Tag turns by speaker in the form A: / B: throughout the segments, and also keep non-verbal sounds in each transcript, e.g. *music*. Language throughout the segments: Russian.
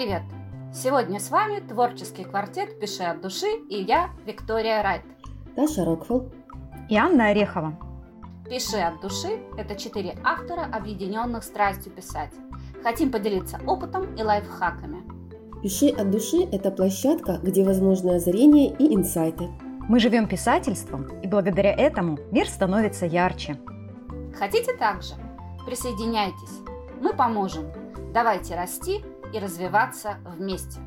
A: привет! Сегодня с вами творческий квартет «Пиши от души» и я, Виктория Райт.
B: Даша Рокфелл.
C: И Анна Орехова.
A: «Пиши от души» – это четыре автора, объединенных страстью писать. Хотим поделиться опытом и лайфхаками.
B: «Пиши от души» – это площадка, где возможны озарения и инсайты.
C: Мы живем писательством, и благодаря этому мир становится ярче.
A: Хотите также? Присоединяйтесь. Мы поможем. Давайте расти и развиваться вместе.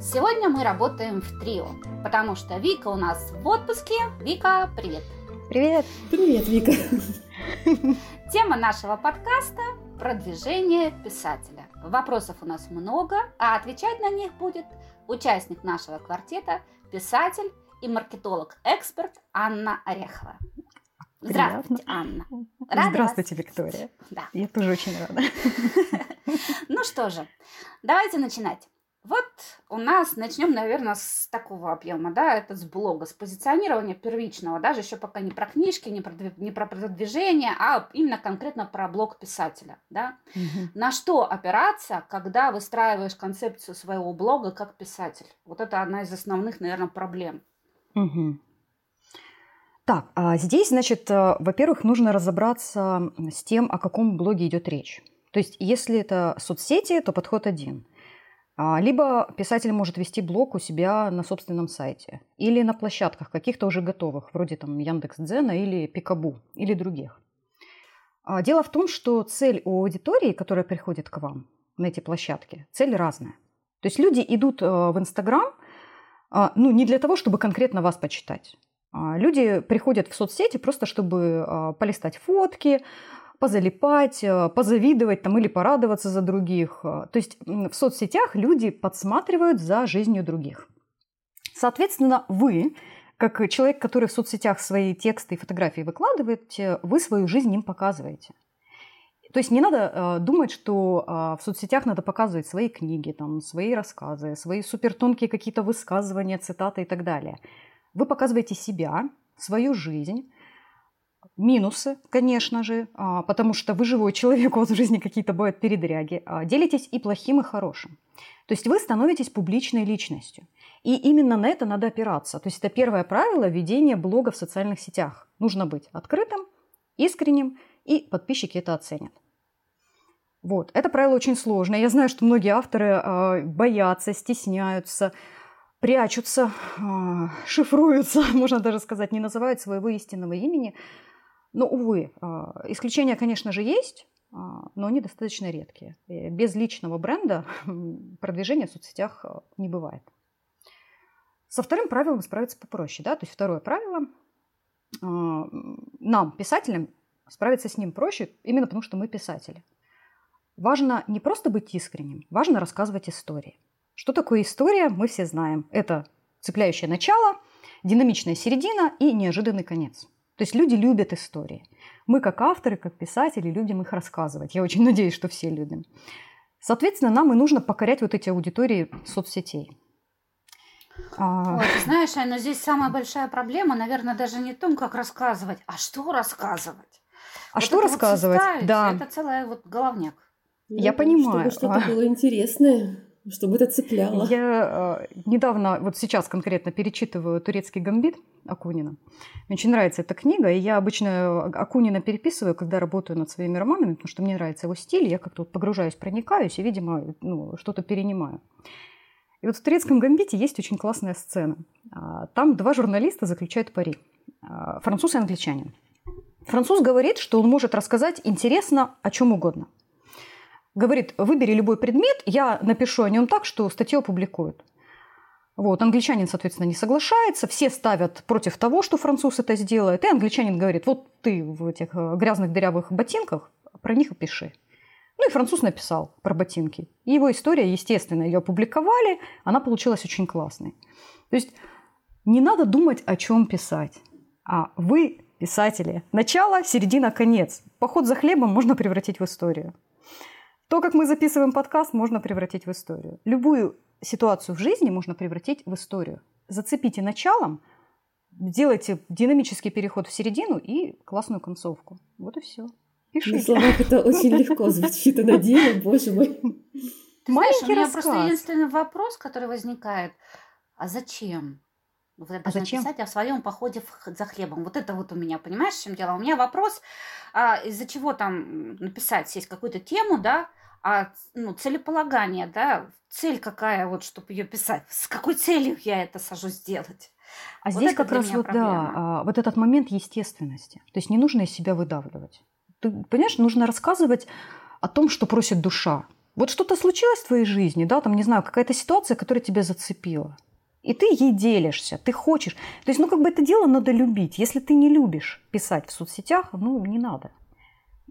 A: Сегодня мы работаем в трио, потому что Вика у нас в отпуске. Вика, привет!
C: Привет!
B: Привет, Вика!
A: Тема нашего подкаста – продвижение писателя. Вопросов у нас много, а отвечать на них будет участник нашего квартета, писатель и маркетолог-эксперт Анна Орехова. Здравствуйте, Анна.
C: Рада Здравствуйте, вас... Виктория.
A: Да.
C: Я тоже очень рада. *laughs*
A: Ну что же, давайте начинать. Вот у нас начнем, наверное, с такого объема, да, это с блога, с позиционирования первичного, даже еще пока не про книжки, не про, не про продвижение, а именно конкретно про блог писателя, да. Угу. На что опираться, когда выстраиваешь концепцию своего блога как писатель? Вот это одна из основных, наверное, проблем.
C: Угу. Так, а здесь, значит, э, во-первых, нужно разобраться с тем, о каком блоге идет речь. То есть, если это соцсети, то подход один. А, либо писатель может вести блог у себя на собственном сайте или на площадках каких-то уже готовых, вроде там Яндекс.Дзена или Пикабу или других. А, дело в том, что цель у аудитории, которая приходит к вам на эти площадки, цель разная. То есть люди идут э, в Инстаграм, ну, не для того, чтобы конкретно вас почитать. А, люди приходят в соцсети просто, чтобы а, полистать фотки, позалипать, а, позавидовать там, или порадоваться за других. То есть в соцсетях люди подсматривают за жизнью других. Соответственно, вы, как человек, который в соцсетях свои тексты и фотографии выкладываете, вы свою жизнь им показываете. То есть не надо э, думать, что э, в соцсетях надо показывать свои книги, там, свои рассказы, свои супертонкие какие-то высказывания, цитаты и так далее. Вы показываете себя, свою жизнь, минусы, конечно же, а, потому что вы живой человек, *laughs* у вас в жизни какие-то бывают передряги. А, делитесь и плохим, и хорошим. То есть вы становитесь публичной личностью. И именно на это надо опираться. То есть это первое правило ведения блога в социальных сетях. Нужно быть открытым, искренним, и подписчики это оценят. Вот. Это правило очень сложное. Я знаю, что многие авторы э, боятся, стесняются, прячутся, а, шифруются, *laughs* можно даже сказать, не называют своего истинного имени. Но, увы, а, исключения, конечно же, есть, а, но они достаточно редкие. Без личного бренда продвижения в соцсетях не бывает. Со вторым правилом справиться попроще. Да? То есть второе правило – нам, писателям, справиться с ним проще, именно потому что мы писатели. Важно не просто быть искренним, важно рассказывать истории – что такое история, мы все знаем. Это цепляющее начало, динамичная середина и неожиданный конец. То есть люди любят истории. Мы как авторы, как писатели любим их рассказывать. Я очень *laughs* надеюсь, что все любим. Соответственно, нам и нужно покорять вот эти аудитории соцсетей.
A: А... Ой, ты знаешь, но здесь самая большая проблема, наверное, даже не в том, как рассказывать, а что рассказывать.
C: А вот что рассказывать? Вот
A: да. Это целая вот головняк.
C: Я ну, понимаю.
B: Чтобы что-то было интересное чтобы это цепляло.
C: Я э, недавно, вот сейчас конкретно перечитываю «Турецкий гамбит» Акунина. Мне очень нравится эта книга, и я обычно Акунина переписываю, когда работаю над своими романами, потому что мне нравится его стиль, я как-то вот погружаюсь, проникаюсь и, видимо, ну, что-то перенимаю. И вот в «Турецком гамбите» есть очень классная сцена. А, там два журналиста заключают пари. А, француз и англичанин. Француз говорит, что он может рассказать интересно о чем угодно – Говорит, выбери любой предмет, я напишу о нем так, что статью опубликуют. Вот, англичанин, соответственно, не соглашается, все ставят против того, что француз это сделает, и англичанин говорит, вот ты в этих э, грязных дырявых ботинках, про них и пиши. Ну и француз написал про ботинки. И его история, естественно, ее опубликовали, она получилась очень классной. То есть не надо думать, о чем писать, а вы писатели. Начало, середина, конец. Поход за хлебом можно превратить в историю. То, как мы записываем подкаст, можно превратить в историю. Любую ситуацию в жизни можно превратить в историю. Зацепите началом, делайте динамический переход в середину и классную концовку. Вот и все.
B: Пишите. На словах это очень легко звучит, а на деле, боже мой.
A: Ты знаешь, у меня рассказ. просто единственный вопрос, который возникает. А зачем? Вы а зачем? писать о своем походе за хлебом. Вот это вот у меня, понимаешь, в чем дело? У меня вопрос, а, из-за чего там написать, сесть какую-то тему, да, а ну, целеполагание, да, цель какая, вот, чтобы ее писать, с какой целью я это сажусь сделать.
C: А вот здесь как раз вот, да, а, вот этот момент естественности. То есть не нужно из себя выдавливать. Ты, понимаешь, нужно рассказывать о том, что просит душа. Вот что-то случилось в твоей жизни, да, там, не знаю, какая-то ситуация, которая тебя зацепила. И ты ей делишься, ты хочешь. То есть, ну, как бы это дело надо любить. Если ты не любишь писать в соцсетях, ну, не надо.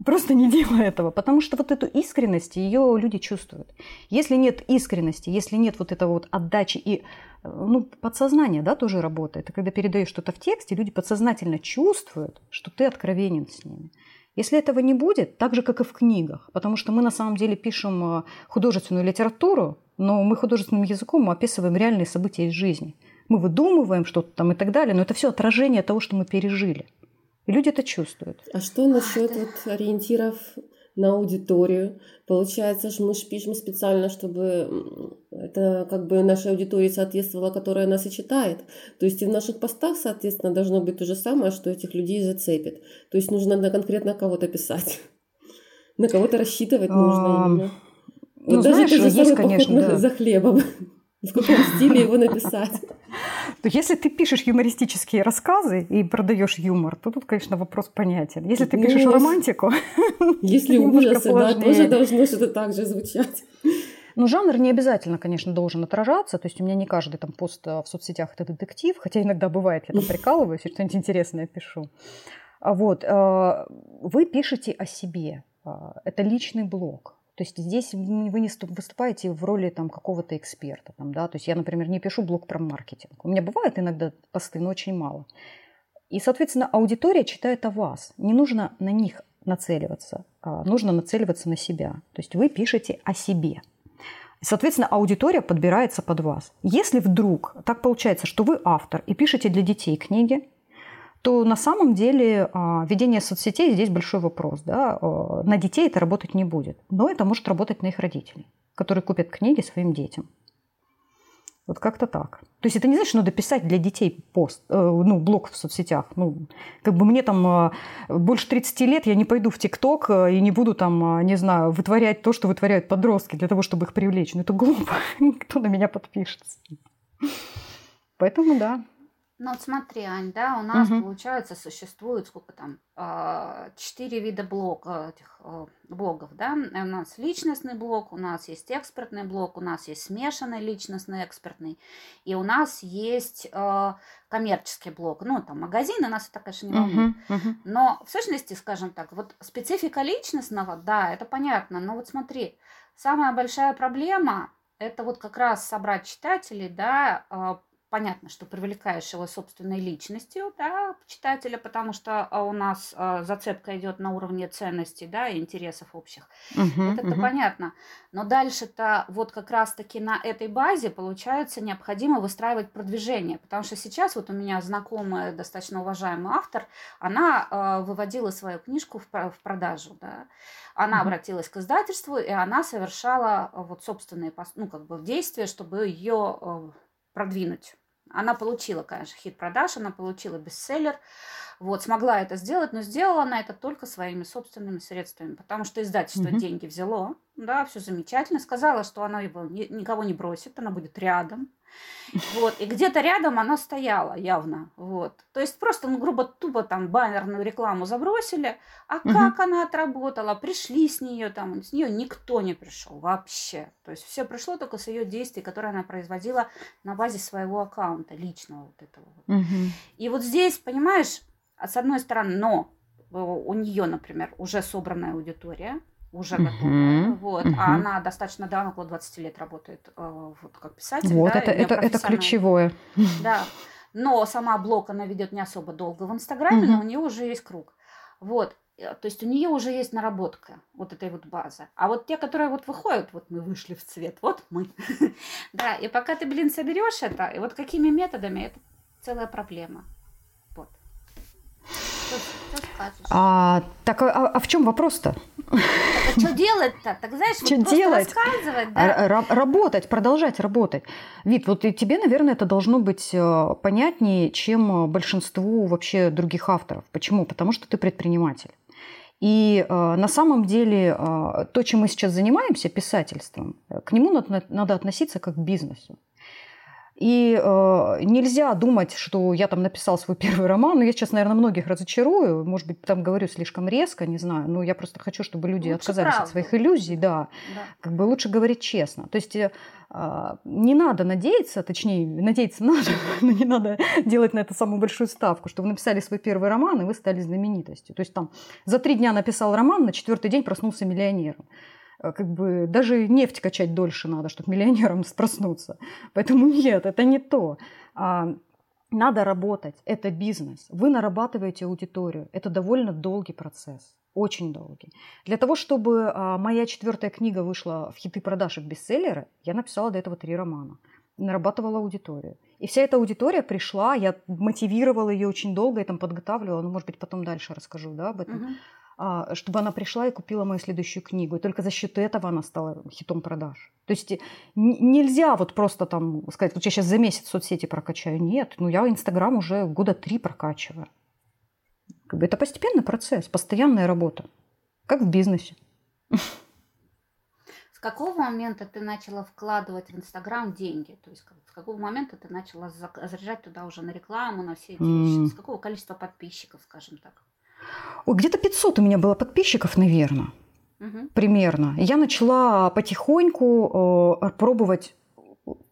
C: Просто не делай этого, потому что вот эту искренность ее люди чувствуют. Если нет искренности, если нет вот этого вот отдачи и ну, подсознание, да, тоже работает. И когда передаешь что-то в тексте, люди подсознательно чувствуют, что ты откровенен с ними. Если этого не будет, так же, как и в книгах, потому что мы на самом деле пишем э, художественную литературу, но мы художественным языком описываем реальные события из жизни. Мы выдумываем что-то там и так далее, но это все отражение того, что мы пережили. И люди это чувствуют.
B: А что насчет вот ориентиров на аудиторию? Получается, что мы же пишем специально, чтобы это как бы нашей аудитории соответствовала, которая нас и читает. То есть и в наших постах, соответственно, должно быть то же самое, что этих людей зацепит. То есть нужно на конкретно кого-то писать. *laughs* На кого-то рассчитывать нужно именно.
C: Ну, вот знаешь, даже есть, конечно,
B: да. за хлебом. *laughs* В каком стиле его написать?
C: Если ты пишешь юмористические рассказы и продаешь юмор, то тут, конечно, вопрос понятен. Если ты пишешь ну, романтику, *laughs*
B: если ужасы, да, тоже должно что-то так же звучать.
C: Ну, жанр не обязательно, конечно, должен отражаться. То есть у меня не каждый там пост в соцсетях это детектив, хотя иногда бывает, я там *laughs* прикалываюсь и что-нибудь интересное пишу. А вот, э, вы пишете о себе. А, это личный блог. То есть здесь вы не выступаете в роли там, какого-то эксперта. Там, да? То есть я, например, не пишу блог про маркетинг. У меня бывает иногда посты, но очень мало. И, соответственно, аудитория читает о вас. Не нужно на них нацеливаться, а нужно нацеливаться на себя. То есть вы пишете о себе. Соответственно, аудитория подбирается под вас. Если вдруг так получается, что вы автор и пишете для детей книги, то на самом деле а, ведение соцсетей здесь большой вопрос. Да? А, на детей это работать не будет, но это может работать на их родителей, которые купят книги своим детям. Вот как-то так. То есть это не значит, что надо писать для детей пост, э, ну, блог в соцсетях. Ну, как бы мне там э, больше 30 лет, я не пойду в ТикТок э, и не буду там, не знаю, вытворять то, что вытворяют подростки для того, чтобы их привлечь. Ну, это глупо. *laughs* Кто на меня подпишется? Поэтому да.
A: Ну вот смотри, Ань, да, у нас, угу. получается, существует сколько там, а, четыре вида блог, этих а, блогов, да. У нас личностный блог, у нас есть экспертный блог, у нас есть смешанный личностный экспертный, и у нас есть э, коммерческий блог. Ну, там магазины нас это, конечно, не волнует. Угу, угу. Но в сущности, скажем так, вот специфика личностного, да, это понятно, но вот смотри, самая большая проблема это вот как раз собрать читателей, да, понятно, что привлекаешь его собственной личностью, да, читателя, потому что а, у нас а, зацепка идет на уровне ценностей, да, и интересов общих. Uh-huh, Это uh-huh. понятно. Но дальше-то вот как раз-таки на этой базе, получается, необходимо выстраивать продвижение, потому что сейчас вот у меня знакомая, достаточно уважаемый автор, она э, выводила свою книжку в, в продажу, да. Она uh-huh. обратилась к издательству, и она совершала вот собственные, ну, как бы действия, чтобы ее продвинуть она получила, конечно, хит продаж, она получила бестселлер, вот, смогла это сделать, но сделала она это только своими собственными средствами, потому что издательство угу. деньги взяло, да, все замечательно, сказала, что она его ни, никого не бросит, она будет рядом, вот, и где-то рядом она стояла явно, вот. То есть просто, ну, грубо, тупо там баннерную рекламу забросили, а угу. как она отработала, пришли с нее там, с нее никто не пришел вообще. То есть все пришло только с ее действий, которые она производила на базе своего аккаунта, личного вот этого. Угу. И вот здесь, понимаешь, с одной стороны, но у нее, например, уже собранная аудитория, уже uh-huh, готовая. Вот. Uh-huh. А она достаточно давно, около 20 лет работает э, вот, как писатель.
C: Вот, да, это, это, это ключевое.
A: Да. Но сама блог она ведет не особо долго в Инстаграме, uh-huh. но у нее уже есть круг. Вот. Э, то есть у нее уже есть наработка вот этой вот базы. А вот те, которые вот выходят, вот мы вышли в цвет, вот мы. *laughs* да, и пока ты, блин, соберешь это, и вот какими методами, это целая проблема. покажешь.
C: А, так, а, а в чем вопрос-то? *laughs*
A: А что делать-то? Так знаешь,
C: Что
A: вот
C: делать?
A: рассказывать, да?
C: Р- ра- работать, продолжать работать. Вид, вот и тебе, наверное, это должно быть э, понятнее, чем большинству вообще других авторов. Почему? Потому что ты предприниматель. И э, на самом деле э, то, чем мы сейчас занимаемся, писательством, э, к нему надо, надо относиться как к бизнесу. И э, нельзя думать, что я там написал свой *laughs* первый роман. Ну, я сейчас, наверное, многих разочарую. Может быть, там говорю слишком резко, не знаю. Но я просто хочу, чтобы люди
A: Лучше
C: отказались
A: правду.
C: от своих иллюзий, да.
A: Да.
C: Как бы лучше говорить честно. То есть э, а, не надо надеяться, точнее, надеяться *laughs* надо, но не надо делать на это самую большую ставку, что вы написали свой первый роман, и вы стали знаменитостью. То есть там за три дня написал роман, на четвертый день проснулся миллионером. Э, Как бы даже нефть качать дольше надо, чтобы миллионером *laughs* проснуться. Поэтому нет, это не то. А, Надо работать, это бизнес. Вы нарабатываете аудиторию. Это довольно долгий процесс, очень долгий. Для того, чтобы а, моя четвертая книга вышла в хиты продаж и в бестселлеры, я написала до этого три романа. Нарабатывала аудиторию. И вся эта аудитория пришла, я мотивировала ее очень долго, я там подготавливала, ну, может быть, потом дальше расскажу да, об этом
A: Мгм.
C: А, чтобы она пришла и купила мою следующую книгу. И только за счет этого она стала хитом продаж. То есть нельзя вот просто там сказать, вот я сейчас за месяц соцсети прокачаю. Нет, ну я Инстаграм уже года три прокачиваю. Это постепенный процесс, постоянная работа, как в бизнесе.
A: С какого момента ты начала вкладывать в Инстаграм деньги? То есть с какого момента ты начала заряжать туда уже на рекламу, на все эти вещи? С какого количества подписчиков, скажем так?
C: Ой, где-то 500 у меня было подписчиков, наверное.
A: Мгм.
C: примерно. Я начала потихоньку э, пробовать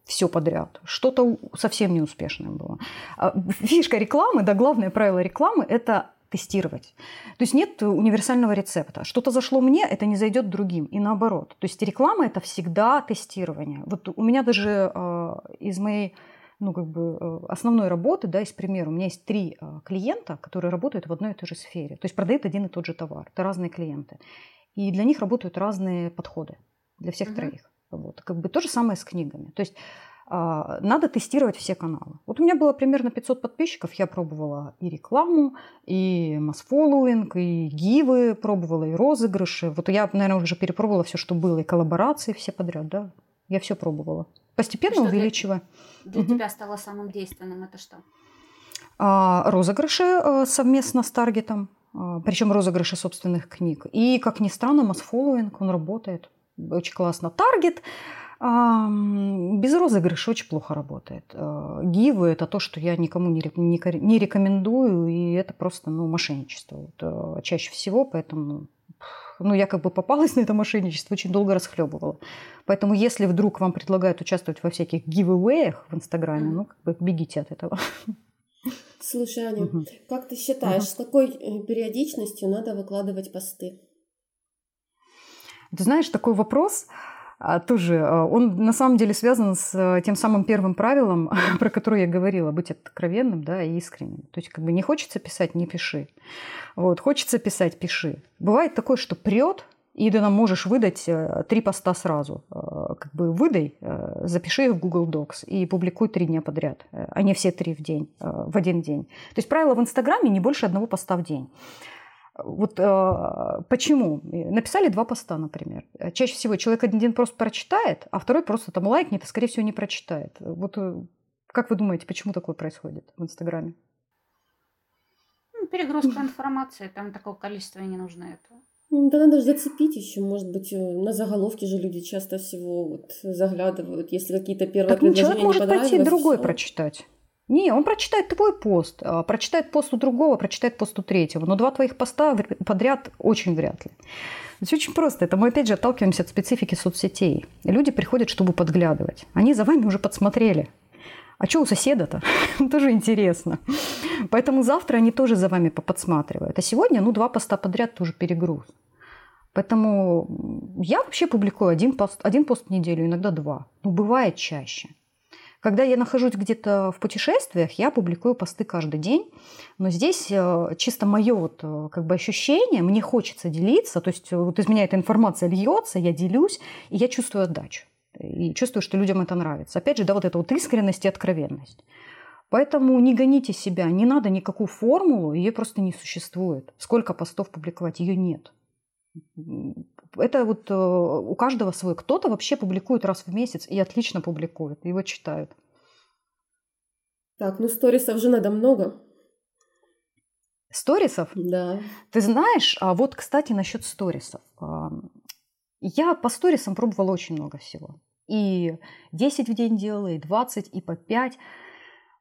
C: все подряд. Что-то совсем неуспешное было. А, Фишка рекламы, да, главное правило рекламы – это тестировать. То есть нет универсального рецепта. Что-то зашло мне, это не зайдет другим. И наоборот. То есть реклама – это всегда тестирование. Вот у меня даже э, из моей ну, как бы э, основной работы, да, из примера, у меня есть три э, клиента, которые работают в одной и той же сфере. То есть продают один и тот же товар. Это разные клиенты. И для них работают разные подходы. Для всех
A: Мгм.
C: троих. Вот. Как бы то же самое с книгами. То есть а, надо тестировать все каналы. Вот у меня было примерно 500 подписчиков, я пробовала и рекламу, и mass following, и гивы пробовала, и розыгрыши. Вот я, наверное, уже перепробовала все, что было, и коллаборации все подряд, да. Я все пробовала. Постепенно
A: Что для-
C: увеличивая.
A: Для
C: Мгм.
A: тебя стало самым действенным это что?
C: А, розыгрыши э, совместно с таргетом, причем розыгрыши собственных книг. И, как ни странно, mass following, он работает очень классно. Таргет а, без розыгрыша очень плохо работает. А, Гивы – это то, что я никому не, не не рекомендую, и это просто ну, мошенничество вот, э, чаще всего, поэтому ну, я как бы попалась на это мошенничество, очень долго расхлебывала. Поэтому, если вдруг вам предлагают участвовать во всяких giveaway в Инстаграме, ну, как бы бегите от этого.
B: Слушай, Аня,
C: Мгм.
B: как ты считаешь, с какой э, периодичностью надо выкладывать посты?
C: Ты знаешь, такой вопрос тоже, а, он на самом деле связан с а, тем самым первым правилом, *laughs* про которое я говорила, быть откровенным да, и искренним. То есть как бы не хочется писать, не пиши. Вот, хочется писать, пиши. Бывает такое, что прет, и ты нам можешь выдать э, три поста сразу. Э, Как бы выдай, э, запиши их в Google Docs и публикуй три дня подряд, а не все три в день, в один день. То есть правило в Инстаграме не больше одного поста в день. Вот э, почему? Написали два поста, например. Чаще всего человек один просто прочитает, а второй просто там лайкнет и, скорее всего, не прочитает. Вот э, как вы думаете, почему такое происходит в Инстаграме?
A: Ну, перегрузка информации, там такого количества и не нужно этого.
B: Ну, Да надо же зацепить еще, может быть, э, на заголовке же люди часто всего вот заглядывают, если какие-то первые
C: Так ну,
B: предложения
C: человек может
B: не
C: пойти другой
B: всё.
C: прочитать. Не, он прочитает твой пост, а, прочитает пост у другого, прочитает пост у третьего. Но два твоих поста подряд очень вряд ли. То очень просто. Это мы опять же отталкиваемся от специфики соцсетей. Люди приходят, чтобы подглядывать. Они за вами уже подсмотрели. А что у соседа-то? *laughs* тоже интересно. Поэтому завтра они тоже за вами поподсматривают. А сегодня, ну, два поста подряд тоже перегруз. Поэтому я вообще публикую один пост, один пост в неделю, иногда два. Ну, бывает чаще. Когда я нахожусь где-то в путешествиях, я публикую посты каждый день. Но здесь э, чисто мое вот, э, как бы ощущение, мне хочется делиться. То есть э, вот из меня эта информация льется, я делюсь, и я чувствую отдачу. И чувствую, что людям это нравится. Опять же, да, вот эта вот искренность и откровенность. Поэтому не гоните себя, не надо никакую формулу, ее просто не существует. Сколько постов публиковать, ее нет. Это вот э, у каждого свой. Кто-то вообще публикует раз в месяц и отлично публикует, его читают.
B: Так, ну сторисов же надо много.
C: Сторисов?
B: Да.
C: Ты знаешь, а вот, кстати, насчет сторисов. Я по сторисам пробовала очень много всего. И 10 в день делала, и 20, и по 5.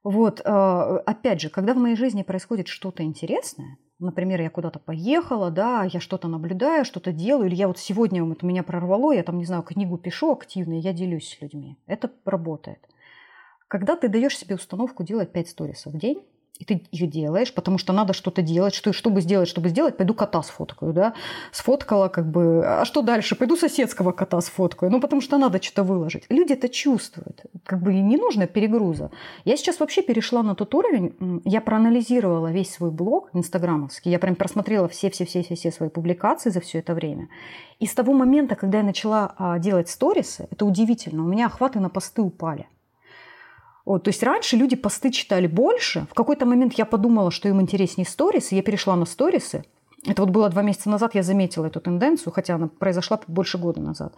C: Вот, а, опять же, когда в моей жизни происходит что-то интересное, например, я куда-то поехала, да, я что-то наблюдаю, что-то делаю, или я вот сегодня вот меня прорвало, я там, не знаю, книгу пишу активно, я делюсь с людьми. Это работает. Когда ты даешь себе установку делать 5 сторисов в день, и ты их делаешь, потому что надо что-то делать. Что, чтобы сделать, чтобы сделать, пойду кота сфоткаю, да. Сфоткала как бы, а что дальше? Пойду соседского кота сфоткаю. Ну, потому что надо что-то выложить. Люди это чувствуют. Как бы не нужно перегруза. Я сейчас вообще перешла на тот уровень, я проанализировала весь свой блог инстаграмовский, я прям просмотрела все-все-все-все свои публикации за все это время. И с того момента, когда я начала а, делать сторисы, это удивительно, у меня охваты на посты упали. Вот, то есть раньше люди посты читали больше. В какой-то момент я подумала, что им интереснее сторисы. Я перешла на сторисы. Это вот было два месяца назад, я заметила эту тенденцию, хотя она произошла больше года назад.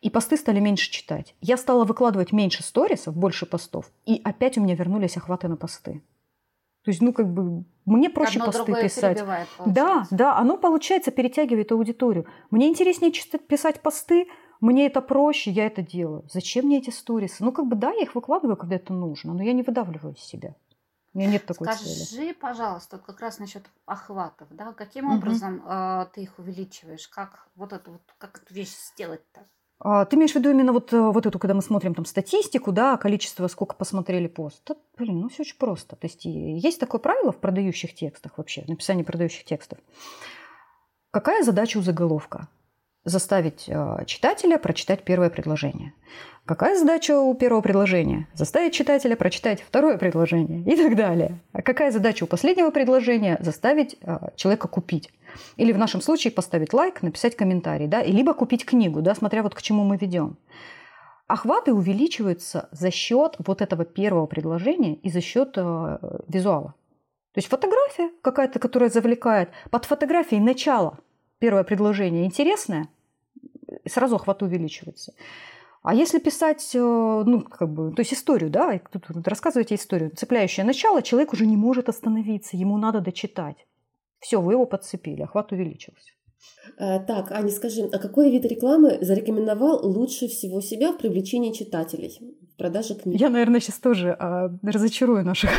C: И посты стали меньше читать. Я стала выкладывать меньше сторисов, больше постов. И опять у меня вернулись охваты на посты. То есть, ну, как бы, мне проще
A: Одно
C: посты писать. Да, да, оно, получается, перетягивает аудиторию. Мне интереснее писать посты, мне это проще, я это делаю. Зачем мне эти сторисы? Ну, как бы, да, я их выкладываю, когда это нужно, но я не выдавливаю из себя. У меня нет такой
A: Скажи,
C: цели.
A: Скажи, пожалуйста, как раз насчет охватов, да, каким угу. образом э, ты их увеличиваешь? Как вот эту вот, как эту вещь сделать-то?
C: А, ты имеешь в виду именно вот, э, вот эту, когда мы смотрим там статистику, да, количество, сколько посмотрели пост? Да, блин, ну все очень просто. То есть есть такое правило в продающих текстах вообще, в написании продающих текстов. Какая задача у заголовка? Заставить э, читателя прочитать первое предложение. Какая задача у первого предложения? Заставить читателя прочитать второе предложение и так далее. А какая задача у последнего предложения? Заставить э, человека купить. Или в нашем случае поставить лайк, написать комментарий, да, и либо купить книгу, да, смотря вот к чему мы ведем. Охваты увеличиваются за счет вот этого первого предложения и за счет э, визуала. То есть фотография какая-то, которая завлекает. Под фотографией начало первое предложение интересное, и сразу охват увеличивается. А если писать, э, ну, как бы, то есть историю, да, тут рассказываете историю, цепляющее начало, человек уже не может остановиться, ему надо дочитать. Все, вы его подцепили, охват увеличился.
B: А, так, Аня, скажи, а какой вид рекламы зарекомендовал лучше всего себя в привлечении читателей, в продаже книг?
C: Я, наверное, сейчас тоже а, разочарую наших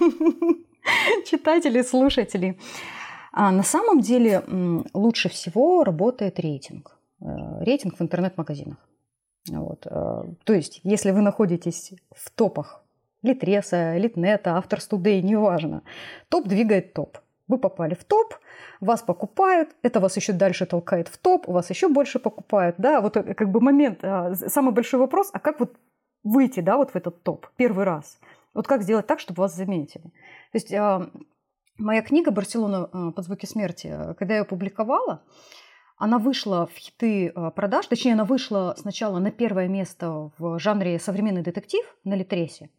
C: *laughs* читателей, слушателей. А на самом деле лучше всего работает рейтинг. Э, рейтинг в интернет-магазинах. Вот. Э, то есть, если вы находитесь в топах Литреса, Литнета, Авторс Today, неважно, топ двигает топ. Вы попали в топ, вас покупают, это вас еще дальше толкает в топ, вас еще больше покупают. Да, вот э, как бы момент, самый большой вопрос, а как вот выйти, да, вот в этот топ первый раз? Вот как сделать так, чтобы вас заметили? То есть моя книга «Барселона под звуки смерти», когда я ее публиковала, она вышла в хиты э, продаж, точнее, она вышла сначала на первое место в жанре современный детектив на Литресе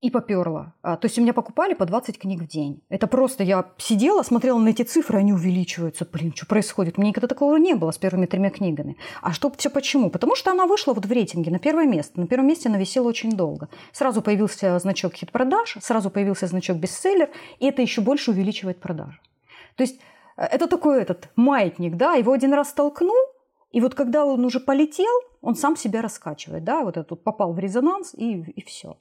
C: и поперла. А, то есть у меня покупали по 20 книг в день. Это просто я сидела, смотрела на эти цифры, они увеличиваются. Блин, что происходит? У меня никогда такого не было с первыми тремя книгами. А что все почему? Потому что она вышла вот в рейтинге на первое место. На первом месте она висела очень долго. Сразу появился значок хит-продаж, сразу появился значок бестселлер, и это еще больше увеличивает продажи. То есть это такой этот маятник, да, его один раз толкнул, и вот когда он уже полетел, он сам себя раскачивает, да, вот этот попал в резонанс и, и все.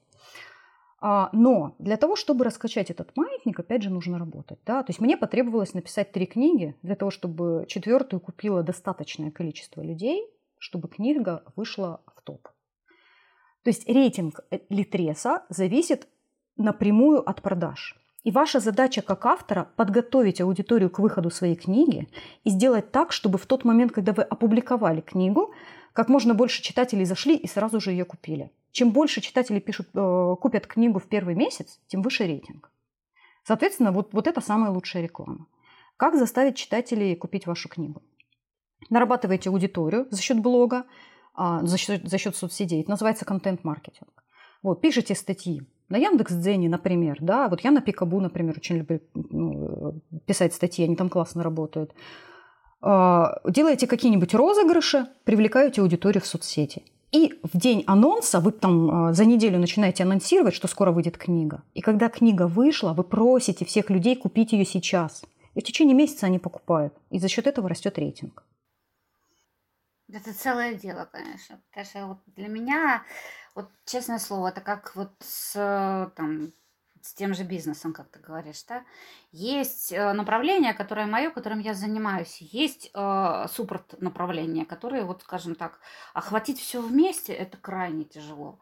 C: А, но для того, чтобы раскачать этот маятник, опять же, нужно работать. Да? То есть мне потребовалось написать три книги для того, чтобы четвертую купило достаточное количество людей, чтобы книга вышла в топ. То есть рейтинг Литреса зависит напрямую от продаж. И ваша задача как автора подготовить аудиторию к выходу своей книги и сделать так, чтобы в тот момент, когда вы опубликовали книгу, как можно больше читателей зашли и сразу же ее купили. Чем больше читателей пишут, э, купят книгу в первый месяц, тем выше рейтинг. Соответственно, вот, вот это самая лучшая реклама. Как заставить читателей купить вашу книгу? Нарабатываете аудиторию за счет блога, а, за счет, за счет соцсетей. Это называется контент-маркетинг. Вот, пишите статьи На Яндекс.Дзене, например, да, вот я на Пикабу, например, очень люблю ну, писать статьи, они там классно работают. А, делаете какие-нибудь розыгрыши, привлекаете аудиторию в соцсети. И в день анонса вы там а, за неделю начинаете анонсировать, что скоро выйдет книга. И когда книга вышла, вы просите всех людей купить ее сейчас. И в течение месяца они покупают. И за счет этого растет рейтинг.
A: Это целое дело, конечно. Потому что вот для меня, вот честное слово, это как вот с, там, с тем же бизнесом, как ты говоришь, да? Есть э, направление, которое мое, которым я занимаюсь. Есть э, суппорт направления, которые, вот, скажем так, охватить все вместе, это крайне тяжело.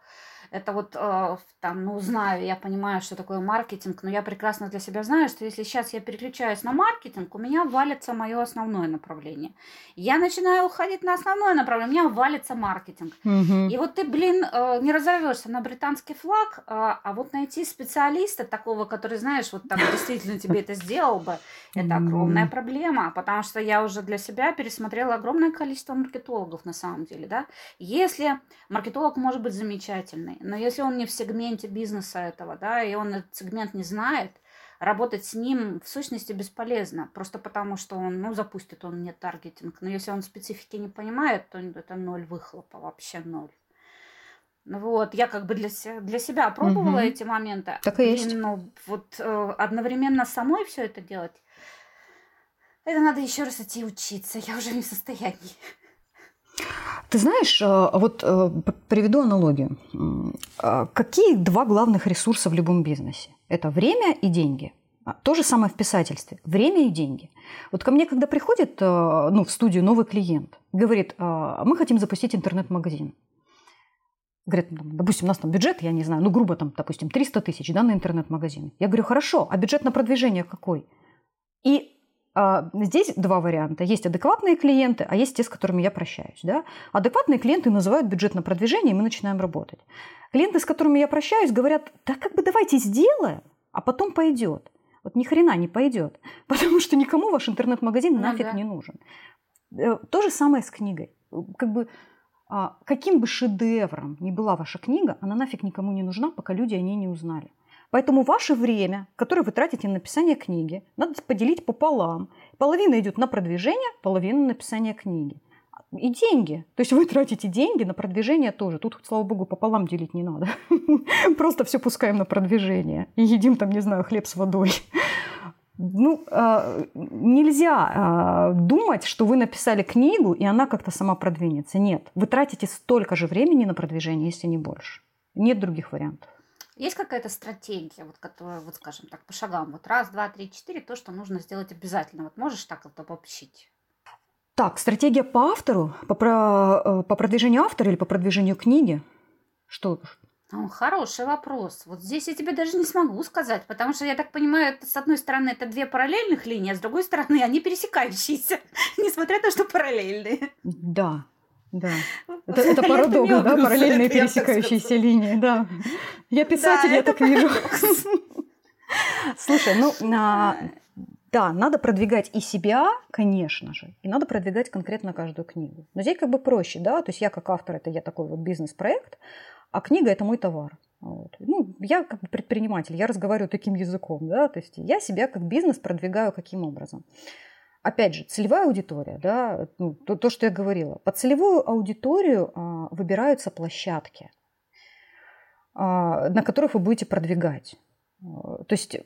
A: Это вот э, там, ну, знаю, я понимаю, что такое маркетинг, но я прекрасно для себя знаю, что если сейчас я переключаюсь на маркетинг, у меня валится мое основное направление. Я начинаю уходить на основное направление, у меня валится маркетинг. Угу. И вот ты, блин, э, не разорвешься на британский флаг, э, а вот найти специалиста такого, который, знаешь, вот так действительно тебе это сделал бы, *laughs* это огромная проблема, потому что я уже для себя пересмотрела огромное количество маркетологов на самом деле, да. Если маркетолог может быть замечательный, но если он не в сегменте бизнеса этого, да, и он этот сегмент не знает, работать с ним в сущности бесполезно, просто потому что он, ну, запустит он не таргетинг. Но если он специфики не понимает, то это ноль выхлопа, вообще ноль. Ну вот, я как бы для, для себя пробовала угу. эти моменты.
C: Так и есть.
A: Ну, вот э, одновременно самой все это делать, это надо еще раз идти учиться. Я уже не в состоянии.
C: Ты знаешь, э, вот э, приведу аналогию. Э, какие два главных ресурса в любом бизнесе? Это время и деньги. А, то же самое в писательстве. Время и деньги. Вот ко мне, когда приходит ну, в студию новый клиент, говорит, мы хотим запустить интернет-магазин. Говорят, допустим, у нас там бюджет, я не знаю, ну, грубо там, допустим, 300 тысяч да, на интернет-магазин. Я говорю, хорошо, а бюджет на продвижение какой? И здесь два варианта. Есть адекватные клиенты, а есть те, с которыми я прощаюсь. Да? Адекватные клиенты называют бюджет на продвижение, и мы начинаем работать. Клиенты, с которыми я прощаюсь, говорят, да как бы давайте сделаем, а потом пойдет. Вот ни хрена не пойдет, *laughs* потому что никому ваш интернет-магазин ну, нафиг не нужен. Э, то же самое с книгой. Как бы а, каким бы шедевром ни была ваша книга, она нафиг никому не нужна, пока люди о ней не узнали. Поэтому ваше время, которое вы тратите на написание книги, надо поделить пополам. Половина идет на продвижение, половина на написание книги. И деньги. То есть вы тратите деньги на продвижение тоже. Тут, слава богу, пополам делить не надо. *laughs* Просто все пускаем на продвижение. И едим там, не знаю, хлеб с водой. Ну, э, нельзя э, думать, что вы написали книгу, и она как-то сама продвинется. Нет. Вы тратите столько же времени на продвижение, если не больше. Нет других вариантов.
A: Есть какая-то стратегия, вот, которая, вот скажем так, по шагам, вот раз, два, три, четыре, то, что нужно сделать обязательно. Вот можешь так вот обобщить?
C: Так, стратегия по автору, по, про, э, по продвижению автора или по продвижению книги? Что?
A: Ну, хороший вопрос. Вот здесь я тебе даже не смогу сказать, потому что, я так понимаю, это, с одной стороны, это две параллельных линии, а с другой стороны, они пересекающиеся, *laughs* несмотря на то, что параллельные.
C: Да, да. Это, это парадокс, да, параллельные пересекающиеся линии, да. Я писатель, да, я так вижу. Слушай, ну, а, да, надо продвигать и себя, конечно же, и надо продвигать конкретно каждую книгу. Но здесь как бы проще, да, то есть я как автор, это я такой вот бизнес-проект, а книга – это мой товар. Вот. Ну, я как бы предприниматель, я разговариваю таким языком, да, то есть я себя как бизнес продвигаю каким образом. Опять же, целевая аудитория, да, ну, то, то, что я говорила. Под целевую аудиторию а, выбираются площадки, а, на которых вы будете продвигать. А, то есть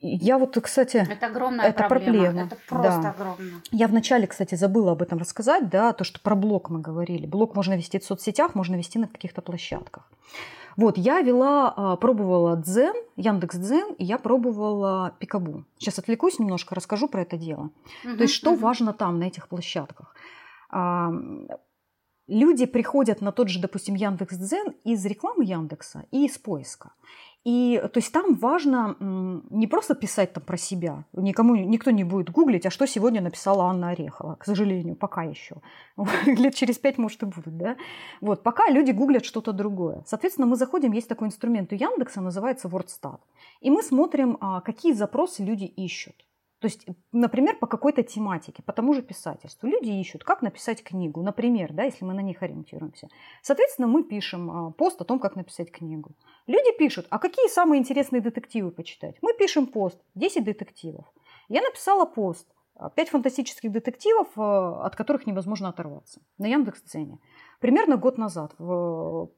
C: я вот, кстати,
A: это огромная это проблема. проблема. Это просто да. огромно.
C: Я вначале, кстати, забыла об этом рассказать, да, то, что про блог мы говорили. Блог можно вести в соцсетях, можно вести на каких-то площадках. Вот, я вела, а, пробовала Дзен, Яндекс Дзен, и я пробовала Пикабу. Сейчас отвлекусь немножко, расскажу про это дело. Угу, То есть, что угу. важно там, на этих площадках? А, люди приходят на тот же, допустим, Яндекс Дзен из рекламы Яндекса и из поиска. И то есть там важно не просто писать там про себя, никому никто не будет гуглить, а что сегодня написала Анна Орехова, к сожалению, пока еще. *laughs* Лет через пять, может, и будут, да? Вот, пока люди гуглят что-то другое. Соответственно, мы заходим, есть такой инструмент у Яндекса, называется WordStat. И мы смотрим, а, какие запросы люди ищут. То есть, например, по какой-то тематике, по тому же писательству. Люди ищут, как написать книгу, например, да, если мы на них ориентируемся. Соответственно, мы пишем а, пост о том, как написать книгу. Люди пишут, а какие самые интересные детективы почитать? Мы пишем пост, 10 детективов. Я написала пост, 5 фантастических детективов, а, от которых невозможно оторваться на Яндекс.Сцене. Примерно год назад, в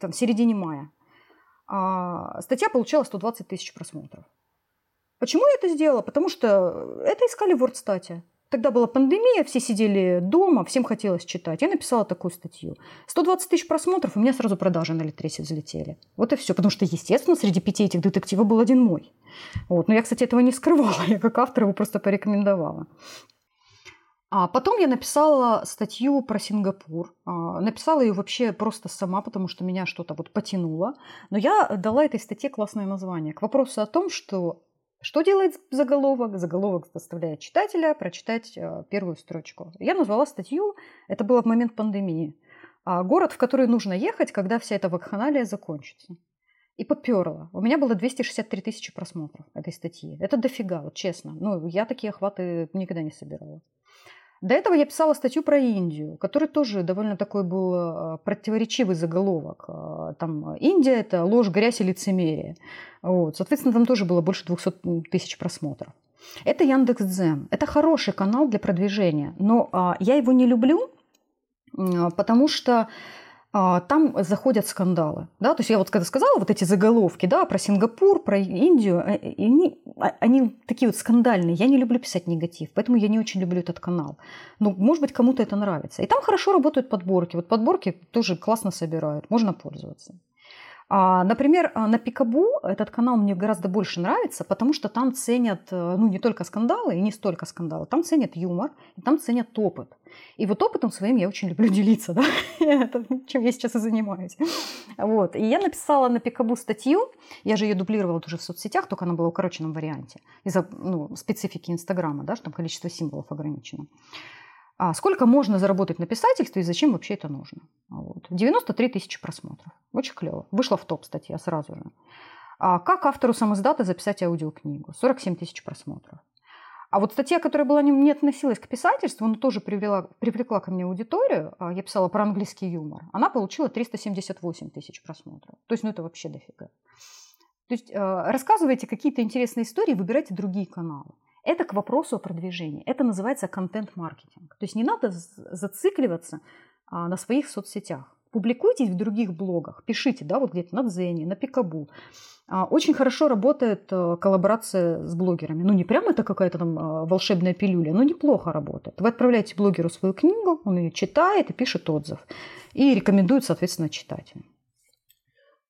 C: там, середине мая. А статья получала 120 тысяч просмотров. Почему я это сделала? Потому что это искали в WordStat. Тогда была пандемия, все сидели дома, всем хотелось читать. Я написала такую статью. 120 тысяч просмотров, у меня сразу продажи на Литресе взлетели. Вот и все. Потому что, естественно, среди пяти этих детективов был один мой. Вот. Но я, кстати, этого не скрывала. *laughs* Я как автор его просто порекомендовала. А потом я написала статью про Сингапур. А, написала ее вообще просто сама, потому что меня что-то вот потянуло. Но я дала этой статье классное название. К вопросу о том, что что делает заголовок? Заголовок заставляет читателя прочитать э, первую строчку. Я назвала статью, это было в момент пандемии, а, город, в который нужно ехать, когда вся эта вакханалия закончится. И поперло. У меня было 263 тысячи просмотров этой статьи. Это дофига, вот честно. Ну, я такие охваты никогда не собирала. До этого я писала статью про Индию, который тоже довольно такой был э, противоречивый заголовок. Э, там Индия – это ложь, грязь и лицемерие. Вот. Соответственно, там тоже было больше 200 тысяч просмотров. Это Яндекс.Дзен. Это хороший канал для продвижения, но а, я его не люблю, потому что а, там заходят скандалы. Да? То есть я вот когда сказала вот эти заголовки да, про Сингапур, про Индию, э, и они, а, они такие вот скандальные. Я не люблю писать негатив, поэтому я не очень люблю этот канал. Ну, может быть, кому-то это нравится. И там хорошо работают подборки. Вот подборки тоже классно собирают, можно пользоваться. А, например, а, на Пикабу этот канал мне гораздо больше нравится, потому что там ценят э, ну, не только скандалы и не столько скандалы, там ценят юмор, и там ценят опыт. И вот опытом своим я очень люблю *laughs* делиться, да? *laughs* Это, чем я сейчас и занимаюсь. Вот. И я написала на Пикабу статью, я же ее дублировала уже в соцсетях, только она была в укороченном варианте, из-за ну, специфики Инстаграма, да, что там количество символов ограничено а сколько можно заработать на писательстве и зачем вообще это нужно. Вот. 93 тысячи просмотров. Очень клево. Вышла в топ статья сразу же. А как автору самоздата записать аудиокнигу? 47 тысяч просмотров. А вот статья, которая была не, относилась к писательству, она тоже привела, привлекла ко мне аудиторию. А, я писала про английский юмор. Она получила 378 тысяч просмотров. То есть, ну это вообще дофига. То есть э, рассказывайте какие-то интересные истории, выбирайте другие каналы. Это к вопросу о продвижении. Это называется контент-маркетинг. То есть не надо зацикливаться а, на своих соцсетях. Публикуйтесь в других блогах, пишите, да, вот где-то на Дзене, на Пикабу. А, очень хорошо работает э, коллаборация с блогерами. Ну, не прямо это какая-то там а, волшебная пилюля, но неплохо работает. Вы отправляете блогеру свою книгу, он ее читает и пишет отзыв. И рекомендует, соответственно, читателям.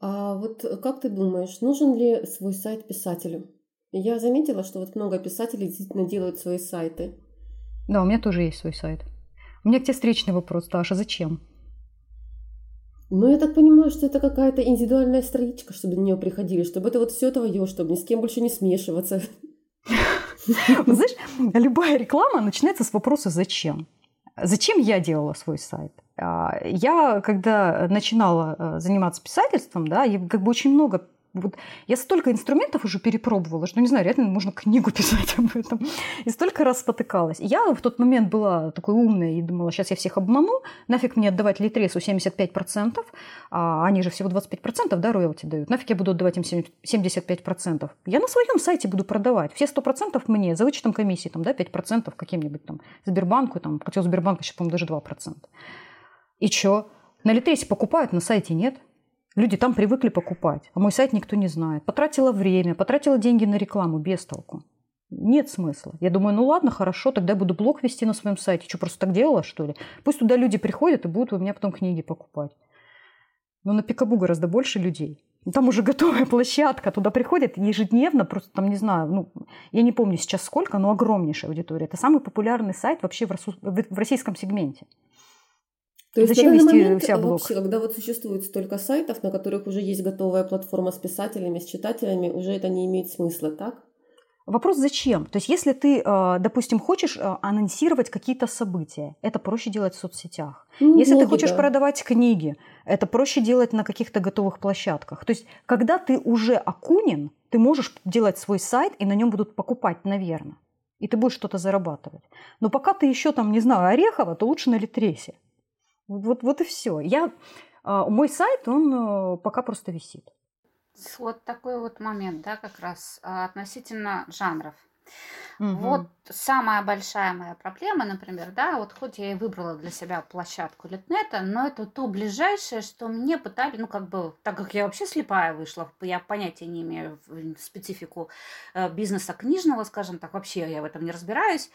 B: А вот как ты думаешь, нужен ли свой сайт писателю? Я заметила, что вот много писателей действительно делают свои сайты.
C: Да, у меня тоже есть свой сайт. У меня к тебе встречный вопрос, Таша, зачем?
B: Ну, я так понимаю, что это какая-то индивидуальная страничка, чтобы на нее приходили, чтобы это вот все твое, чтобы ни с кем больше не смешиваться. *laughs*
C: Знаешь, любая реклама начинается с вопроса «зачем?». Зачем я делала свой сайт? А, я, когда начинала э, заниматься писательством, да, я как бы очень много вот я столько инструментов уже перепробовала, что, не знаю, реально можно книгу *laughs* писать об этом. И столько раз спотыкалась. Я в тот момент была такой умной и думала, сейчас я всех обману, нафиг мне отдавать Литресу 75%, а они же всего 25%, да, роялти дают, нафиг я буду отдавать им 75%. Я на своем сайте буду продавать. Все 100% мне, за вычетом комиссии, там, да, 5% каким-нибудь там Сбербанку, там, хотя у Сбербанка сейчас, по-моему, даже 2%. И чё? На Литресе покупают, на сайте нет. Люди там привыкли покупать, а мой сайт никто не знает. Потратила время, потратила деньги на рекламу, без толку. Нет смысла. Я думаю, ну ладно, хорошо, тогда я буду блог вести на своем сайте. Что, просто так делала, что ли? Пусть туда люди приходят и будут у меня потом книги покупать. Но на Пикабу гораздо больше людей. Там уже *laughs* готовая площадка, туда приходят ежедневно, просто там, не знаю, ну, я не помню сейчас сколько, но огромнейшая аудитория. Это самый популярный сайт вообще в российском сегменте.
B: То есть Зачем вести момент, вся блог? Вообще, когда вот существует столько сайтов, на которых уже есть готовая платформа с писателями, с читателями, уже это не имеет смысла, так?
C: Вопрос зачем? То есть если ты, э, допустим, хочешь э, анонсировать какие-то события, это проще делать в соцсетях. Ну, если ты хочешь да. продавать книги, это проще делать на каких-то готовых площадках. То есть когда ты уже окунен, ты можешь делать свой сайт, и на нем будут покупать, наверное. и ты будешь что-то зарабатывать. Но пока ты еще там, не знаю, Орехова, то лучше на Литресе. Вот, вот и все. Я, а, мой сайт, он э, пока просто висит.
A: Вот такой вот момент, да, как раз а, относительно жанров. Угу. Вот самая большая моя проблема, например, да, вот хоть я и выбрала для себя площадку Литнета, но это то ближайшее, что мне пытали, ну, как бы, так как я вообще слепая вышла, я понятия не имею специфику э, бизнеса книжного, скажем так, вообще я в этом не разбираюсь.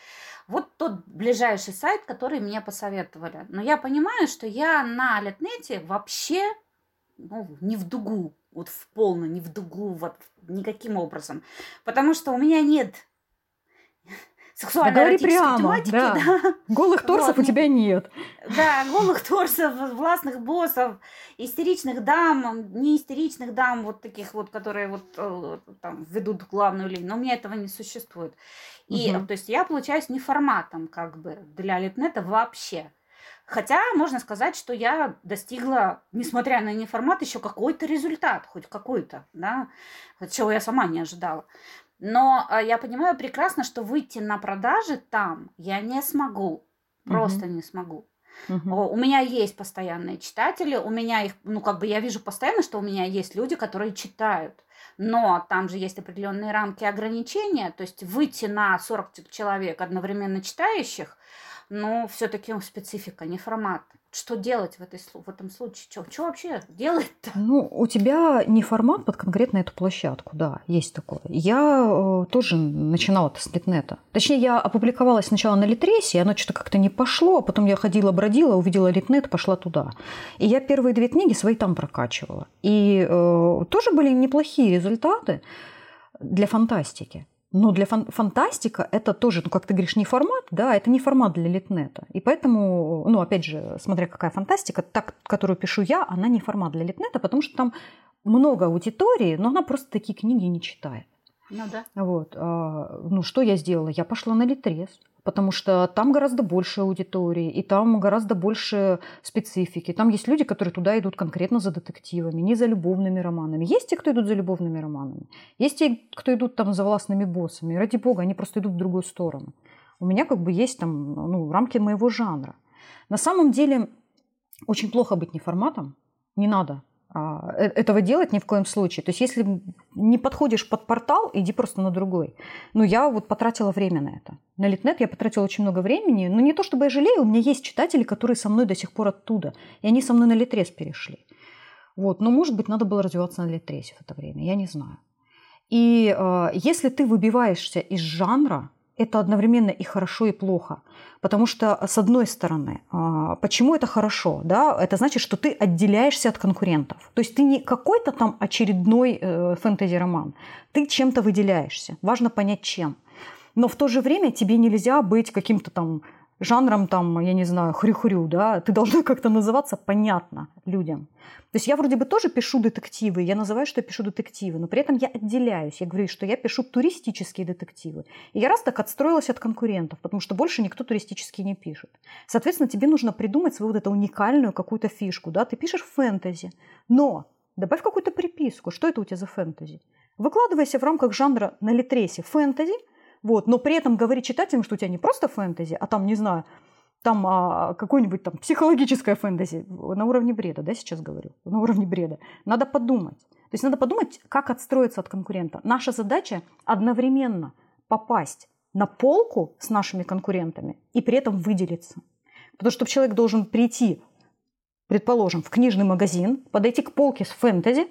A: Вот тот ближайший сайт, который мне посоветовали. Но я понимаю, что я на Литнете вообще ну, не в дугу, вот в полную, не в дугу, вот никаким образом. Потому что у меня нет
C: сексуальной да говори прямо, тематики. Да. Да. Голых торсов вот. у тебя нет.
A: Да, голых торсов, властных боссов, истеричных дам, не истеричных дам, вот таких вот, которые вот э, там ведут главную линию. Но у меня этого не существует. И, угу. то есть, я получаюсь не форматом как бы для Литнета вообще. Хотя можно сказать, что я достигла, несмотря на неформат, еще какой-то результат, хоть какой-то, да, чего я сама не ожидала. Но э, я понимаю прекрасно, что выйти на продажи там я не смогу. Просто угу. не смогу. Угу. У меня есть постоянные читатели, у меня их, ну, как бы я вижу постоянно, что у меня есть люди, которые читают. Но там же есть определенные рамки ограничения, то есть выйти на 40 человек одновременно читающих, но все-таки специфика, не формат. Что делать в, этой, в этом случае? Что, что вообще делать-то?
C: Ну, у тебя не формат под конкретно эту площадку, да, есть такое. Я э, тоже начинала с Литнета. Точнее, я опубликовалась сначала на Литресе, и оно что-то как-то не пошло, а потом я ходила, бродила, увидела Литнет, пошла туда. И я первые две книги свои там прокачивала. И э, тоже были неплохие результаты для фантастики. Но для фан- фантастика это тоже, ну, как ты говоришь, не формат, да, это не формат для литнета. И поэтому, ну, опять же, смотря какая фантастика, так, которую пишу я, она не формат для литнета, потому что там много аудитории, но она просто такие книги не читает.
A: Ну да.
C: Вот. А, ну, что я сделала? Я пошла на Литрес потому что там гораздо больше аудитории, и там гораздо больше специфики. Там есть люди, которые туда идут конкретно за детективами, не за любовными романами. Есть те, кто идут за любовными романами. Есть те, кто идут там за властными боссами. И ради бога, они просто идут в другую сторону. У меня как бы есть там ну, рамки моего жанра. На самом деле очень плохо быть неформатом. Не надо этого делать ни в коем случае. То есть если не подходишь под портал, иди просто на другой. Но я вот потратила время на это. На Литнет я потратила очень много времени. Но не то чтобы я жалею, у меня есть читатели, которые со мной до сих пор оттуда. И они со мной на Литрес перешли. Вот. Но, может быть, надо было развиваться на Литресе в это время. Я не знаю. И э, если ты выбиваешься из жанра, это одновременно и хорошо, и плохо. Потому что, с одной стороны, а, почему это хорошо? Да? Это значит, что ты отделяешься от конкурентов. То есть ты не какой-то там очередной э, фэнтези-роман. Ты чем-то выделяешься. Важно понять, чем. Но в то же время тебе нельзя быть каким-то там жанром, там, я не знаю, хрю-хрю, да, ты должна *laughs* как-то называться понятно людям. То есть я вроде бы тоже пишу детективы, я называю, что я пишу детективы, но при этом я отделяюсь. Я говорю, что я пишу туристические детективы. И я раз так отстроилась от конкурентов, потому что больше никто туристические не пишет. Соответственно, тебе нужно придумать свою вот эту уникальную какую-то фишку. Да? Ты пишешь фэнтези, но добавь какую-то приписку. Что это у тебя за фэнтези? Выкладывайся в рамках жанра на литресе фэнтези, вот, но при этом говори читателям, что у тебя не просто фэнтези, а там, не знаю, там а, какое-нибудь там психологическое фэнтези на уровне бреда, да, сейчас говорю, на уровне бреда. Надо подумать. То есть надо подумать, как отстроиться от конкурента. Наша задача одновременно попасть на полку с нашими конкурентами и при этом выделиться. Потому что человек должен прийти, предположим, в книжный магазин, подойти к полке с фэнтези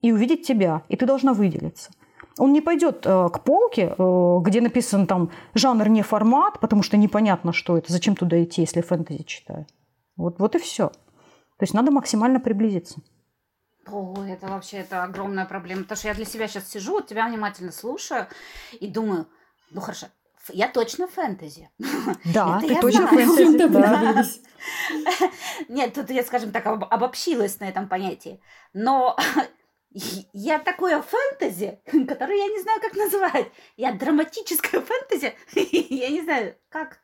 C: и увидеть тебя, и ты должна выделиться. Он не пойдет э, к полке, э, где написан там жанр не формат, потому что непонятно, что это, зачем туда идти, если фэнтези читаю. Вот, вот и все. То есть надо максимально приблизиться.
A: О, это вообще это огромная проблема. Потому что я для себя сейчас сижу, тебя внимательно слушаю и думаю, ну хорошо, я точно фэнтези.
C: Да, *laughs* ты точно фэнтези. *laughs* *laughs*
A: Нет, тут я, скажем так, обобщилась на этом понятии. Но я такое фэнтези, *laughs* которое я не знаю, как называть. Я драматическое фэнтези. *laughs* я не знаю, как.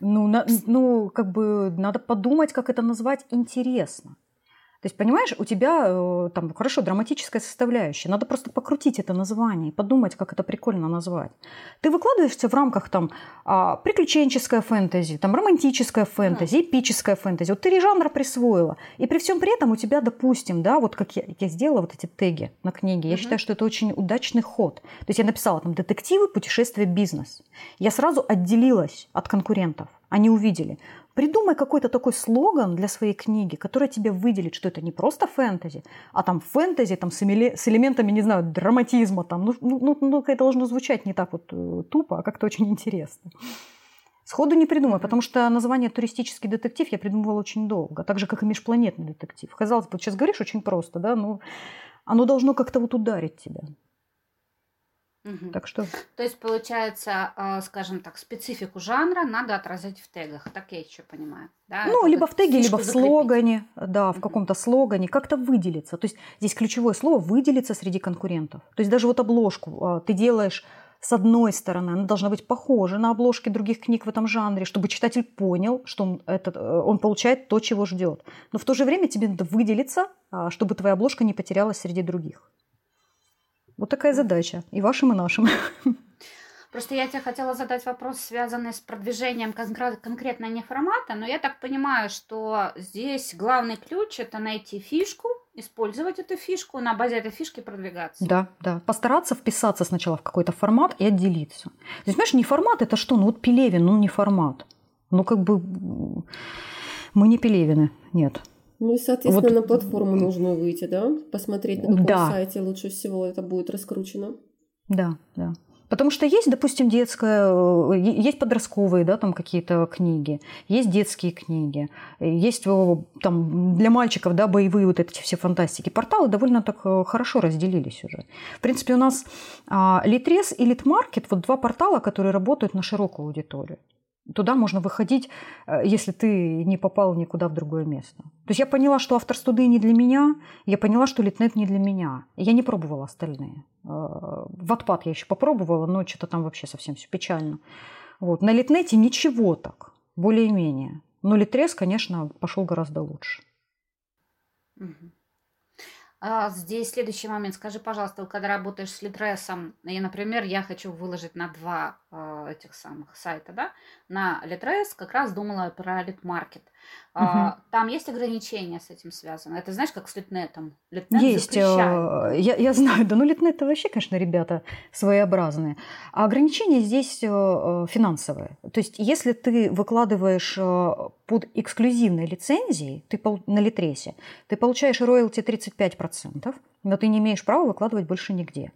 C: Ну, на, ну, как бы надо подумать, как это назвать интересно. То есть, понимаешь, у тебя э, там хорошо драматическая составляющая. Надо просто покрутить это название и подумать, как это прикольно назвать. Ты выкладываешься в рамках там а, приключенческое фэнтези, там романтическое фэнтези, эпическое фэнтези. Вот три жанра присвоила. И при всем при этом у тебя, допустим, да, вот как я, я сделала вот эти теги на книге, я считаю, что это очень удачный ход. То есть я написала там детективы, путешествия, бизнес. Я сразу отделилась от конкурентов. Они увидели. Придумай какой-то такой слоган для своей книги, который тебе выделит, что это не просто фэнтези, а там фэнтези там, с, эмили... с элементами, не знаю, драматизма. Там. Ну, ну, ну, ну, это должно звучать не так вот э, тупо, а как-то очень интересно. Сходу не придумай, потому что название «туристический детектив» я придумывала очень долго, так же, как и «межпланетный детектив». Казалось бы, сейчас говоришь очень просто, да, но оно должно как-то вот ударить тебя.
A: Мгм.
C: Так что
A: То есть, получается, э, скажем так, специфику жанра надо отразить в тегах. Так я еще понимаю. Да?
C: Ну,
A: Это
C: либо в теге, либо в
A: закрепить.
C: слогане, да, в
A: Мгм.
C: каком-то слогане, как-то выделиться. То есть здесь ключевое слово выделиться среди конкурентов. То есть даже вот обложку а, ты делаешь с одной стороны, она должна быть похожа на обложки других книг в этом жанре, чтобы читатель понял, что он, этот, э, он получает то, чего ждет. Но в то же время тебе надо выделиться, а, чтобы твоя обложка не потерялась среди других. Вот такая задача. И вашим, и нашим. *laughs*
A: Просто я тебе хотела задать вопрос, связанный с продвижением конкре- конкретно не формата, но я так понимаю, что здесь главный ключ это найти фишку, использовать эту фишку, на базе этой фишки продвигаться.
C: Да, да. Постараться вписаться сначала в какой-то формат и отделиться. То есть, знаешь, не формат это что? Ну вот Пелевин, ну не формат. Ну как бы мы не Пелевины, нет.
B: Ну и, соответственно,
C: Вот-
B: на платформу нужно выйти, да? Посмотреть, на каком
C: Да.
B: сайте лучше всего это будет раскручено.
C: Да, да. Потому что есть, допустим, детская, э, есть подростковые, да, там какие-то книги, есть детские книги, есть э, там для мальчиков, да, боевые вот эти все фантастики. Порталы довольно так э, хорошо разделились уже. В принципе, у нас а, Литрес и Литмаркет, вот два портала, которые работают на широкую аудиторию. Туда можно выходить, э, если ты не попал никуда в другое место. То есть я поняла, что автор студы не для меня, я поняла, что Литнет не для меня. Я не пробовала остальные. Э, Ватпад я еще попробовала, но что-то там вообще совсем все печально. Вот. На Литнете ничего так, более-менее. Но Литрес, конечно, пошел гораздо лучше.
A: Мгм. А, здесь следующий момент. Скажи, пожалуйста, когда работаешь с Литресом, и, например, я хочу выложить на два э, этих самых сайта, да, на Литрес как раз думала про Литмаркет. А, Там есть ограничения с этим связаны? Это знаешь, как с Литнетом? Литнет
C: Есть, э,
A: запрещает.
C: я, я знаю, да, ну Литнет это вообще, конечно, ребята своеобразные. А ограничения здесь э, э, финансовые. То есть, если ты выкладываешь под эксклюзивной лицензией, ты на Литресе, ты получаешь роялти 35%, но ты не имеешь права выкладывать больше нигде.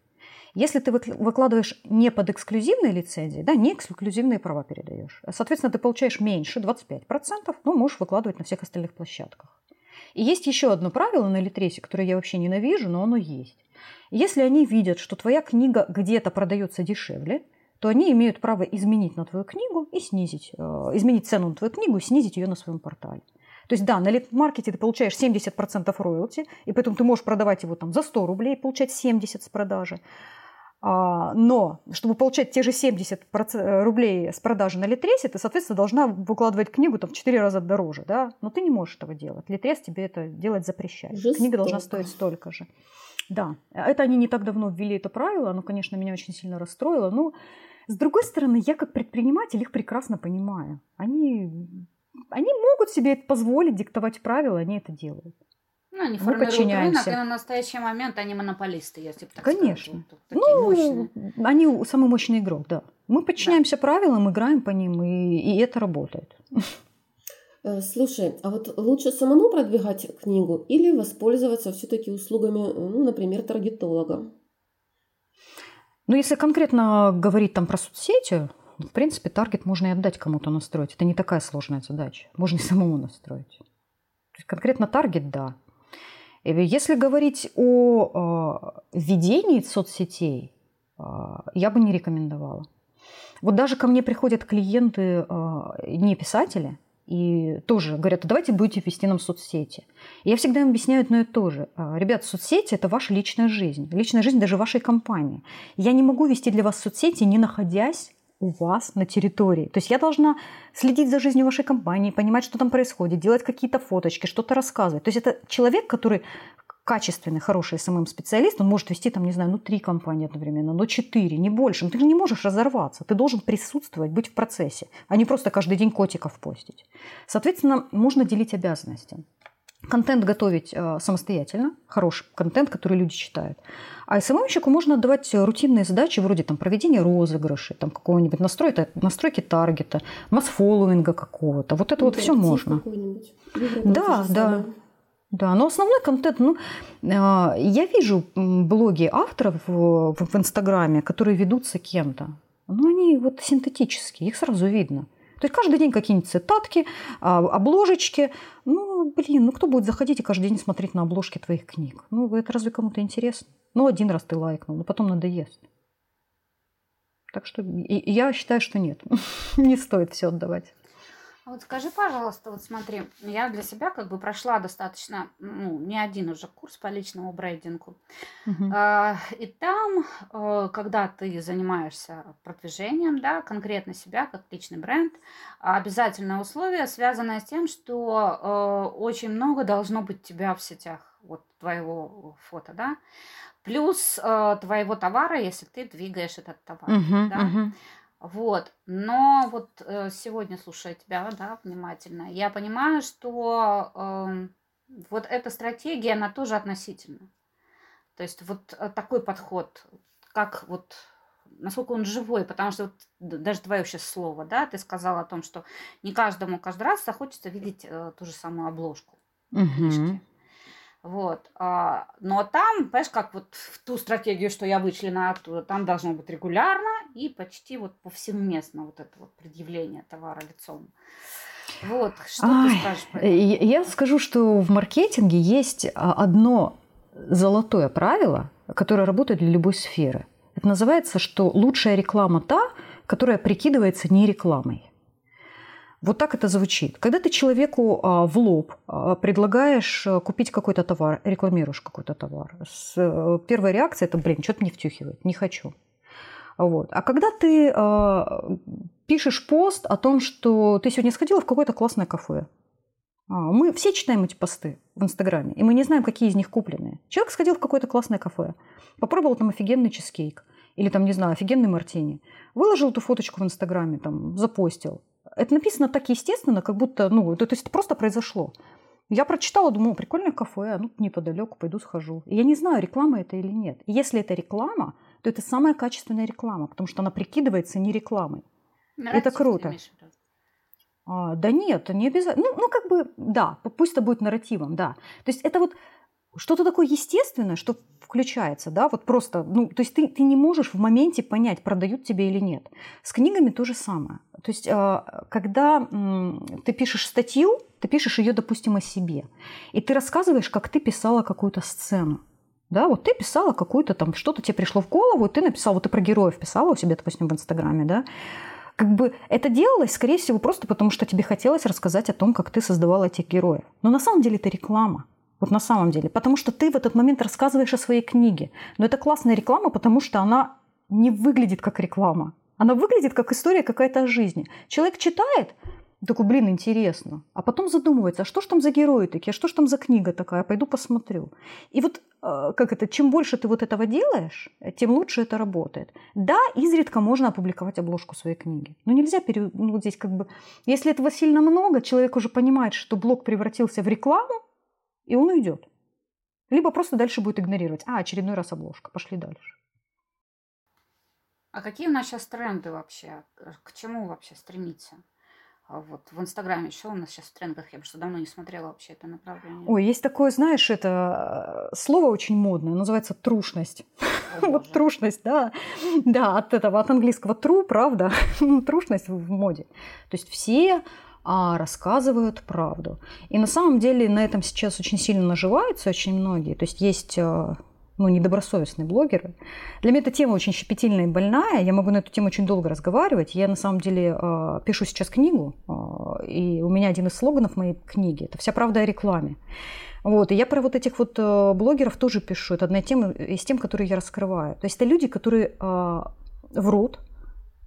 C: Если ты выкл- выкладываешь не под эксклюзивной лицензией, да, не эксклюзивные права передаешь, соответственно, ты получаешь меньше, 25%, но можешь выкладывать на всех остальных площадках. И есть еще одно правило на Литресе, которое я вообще ненавижу, но оно есть. Если они видят, что твоя книга где-то продается дешевле, то они имеют право изменить на твою книгу и снизить, э, изменить цену на твою книгу и снизить ее на своем портале. То есть, да, на лид-маркете ты получаешь 70% роялти, и поэтому ты можешь продавать его там за 100 рублей, получать 70 с продажи. А, но чтобы получать те же 70 проц- рублей с продажи на Литресе, ты, соответственно, должна выкладывать книгу там, в 4 раза дороже. Да? Но ты не можешь этого делать. Литрес тебе это делать запрещает. Книга должна
B: Жестоко.
C: стоить столько же. Да, это они не так давно ввели это правило, оно, конечно, меня очень сильно расстроило. Но, с другой стороны, я как предприниматель их прекрасно понимаю. Они, они могут себе это позволить диктовать правила, они это делают.
A: Ну, они
C: мы
A: формируют рынок,
C: подчиняемся.
A: и на настоящий момент они монополисты, если бы так
C: Конечно.
A: сказать.
C: Ну,
A: мощные.
C: они самый мощный игрок, да. Мы подчиняемся правилам, играем по ним, и, и это работает.
B: Э, Слушай, а вот лучше самому продвигать книгу или воспользоваться все-таки услугами, э, ну, например, таргетолога?
C: Но если конкретно говорить там про соцсети, в принципе, таргет можно и отдать кому-то настроить. Это не такая сложная задача. Можно и самому настроить. То есть конкретно таргет, да. Если говорить о э, ведении соцсетей, э, я бы не рекомендовала. Вот даже ко мне приходят клиенты, э, не писатели, и тоже говорят, «А давайте будете вести нам соцсети. И я всегда им объясняю одно и то же. А, Ребят, соцсети – это ваша личная жизнь. Личная жизнь даже вашей компании. Я не могу вести для вас соцсети, не находясь у вас на территории. То есть я должна следить за жизнью вашей компании, понимать, что там происходит, делать какие-то фоточки, что-то рассказывать. То есть это человек, который качественный, хороший SMM -специалист, он может вести, там, не знаю, ну, три компании одновременно, но четыре, не больше. Но ты же не можешь разорваться. Ты должен присутствовать, быть в процессе, а не просто каждый день котиков постить. Соответственно, можно делить обязанности. Контент готовить э, самостоятельно, хороший контент, который люди читают. А СММщику можно отдавать рутинные задачи вроде там, проведения розыгрышей, там, какого-нибудь настройки, настройки таргета, масс-фолловинга какого-то. Вот это вот все можно. Да, да. Да, но основной контент, ну, а, я вижу блоги авторов в, в Инстаграме, которые ведутся кем-то. Ну, они вот синтетические, их сразу видно. То есть каждый день какие-нибудь цитатки, а, обложечки. Ну, блин, ну кто будет заходить и каждый день смотреть на обложки твоих книг? Ну, это разве кому-то интересно? Ну, один раз ты лайкнул, но потом надоест. Так что я считаю, что нет, *laughs* не стоит все отдавать.
A: А вот скажи, пожалуйста, вот смотри, я для себя как бы прошла достаточно, ну, не один уже курс по личному брендингу. Угу. А, и там, э, когда ты занимаешься продвижением, да, конкретно себя как личный бренд, обязательное условие, связанное с тем, что э, очень много должно быть тебя в сетях, вот твоего фото, да, плюс э, твоего товара, если ты двигаешь этот товар, угу, да. Угу. Вот, но вот э, сегодня, слушая тебя, да, внимательно, я понимаю, что э, вот эта стратегия, она тоже относительна. То есть вот э, такой подход, как вот насколько он живой, потому что вот даже твое сейчас слово, да, ты сказала о том, что не каждому каждый раз захочется видеть э, ту же самую обложку угу. книжки. Вот. А, но там, понимаешь, как вот в ту стратегию, что я вычленила оттуда, там должно быть регулярно и почти вот повсеместно вот это вот предъявление товара лицом. Вот, что Ай, ты скажешь
C: этому? Я скажу, что в маркетинге есть а, одно золотое правило, которое работает для любой сферы. Это называется, что лучшая реклама та, которая прикидывается не рекламой. Вот так это звучит. Когда ты человеку а, в лоб а, предлагаешь а, купить какой-то товар, рекламируешь какой-то товар, э, первая реакция это, блин, что-то мне втюхивает, не хочу. Вот. А когда ты пишешь пост о том, что ты сегодня сходила в какое-то классное кафе, мы все читаем эти посты в Инстаграме, и мы не знаем, какие из них купленные. Человек сходил в какое-то классное кафе, попробовал там офигенный чизкейк, или там, не знаю, офигенный мартини, выложил эту фоточку в Инстаграме, там, запостил. Это написано так естественно, как будто, ну, то, то есть это просто произошло. Я прочитала, думаю, прикольное кафе, ну, неподалеку, пойду схожу. И я не знаю, реклама это или нет. И если это реклама, то это самая качественная реклама, потому что она прикидывается не рекламой. Нарратив это круто. А, да нет, не обязательно. Ну, ну, как бы, да, пусть это будет нарративом, да. То есть это вот что-то такое естественное, что включается, да, вот просто, ну, то есть ты, ты не можешь в моменте понять, продают тебе или нет. С книгами то же самое. То есть, а, когда ты пишешь статью, ты пишешь ее, допустим, о себе, и ты рассказываешь, как ты писала какую-то сцену. Да, вот ты писала какую-то там, что-то тебе пришло в голову, ты написала, вот ты про героев писала у себя, допустим, в Инстаграме, да, как бы это делалось, скорее всего, просто потому, что тебе хотелось рассказать о том, как ты создавала этих героев. Но на самом деле это реклама. Вот на самом деле. Потому что ты в этот момент рассказываешь о своей книге. Но это классная реклама, потому что она не выглядит как реклама. Она выглядит как история какая-то о жизни. Человек читает, такой, блин, интересно. А потом задумывается, а что ж там за герои такие, а что ж там за книга такая, пойду посмотрю. И вот э, как это, чем больше ты вот этого делаешь, тем лучше это работает. Да, изредка можно опубликовать обложку своей книги. Но нельзя пере... ну, здесь как бы... Если этого сильно много, человек уже понимает, что блог превратился в рекламу, и он уйдет. Либо просто дальше будет игнорировать. А, очередной раз обложка, пошли дальше.
A: А какие у нас сейчас тренды вообще? К чему вообще стремиться? А вот в Инстаграме еще у нас сейчас в трендах, я просто давно не смотрела вообще это направление.
C: Ой, есть такое, знаешь, это э, слово очень модное, называется трушность. *laughs* вот трушность, да. Да, от этого, от английского true, правда, *laughs* трушность в моде. То есть все а рассказывают правду. И на самом деле на этом сейчас очень сильно наживаются очень многие. То есть есть э, ну, недобросовестные блогеры. Для меня эта тема очень щепетильная и больная. Я могу на эту тему очень долго разговаривать. Я на самом деле э, пишу сейчас книгу, э, и у меня один из слоганов моей книги – это «Вся правда о рекламе». Вот, и я про вот этих вот блогеров тоже пишу. Это одна тема из тем, которые я раскрываю. То есть это люди, которые врут,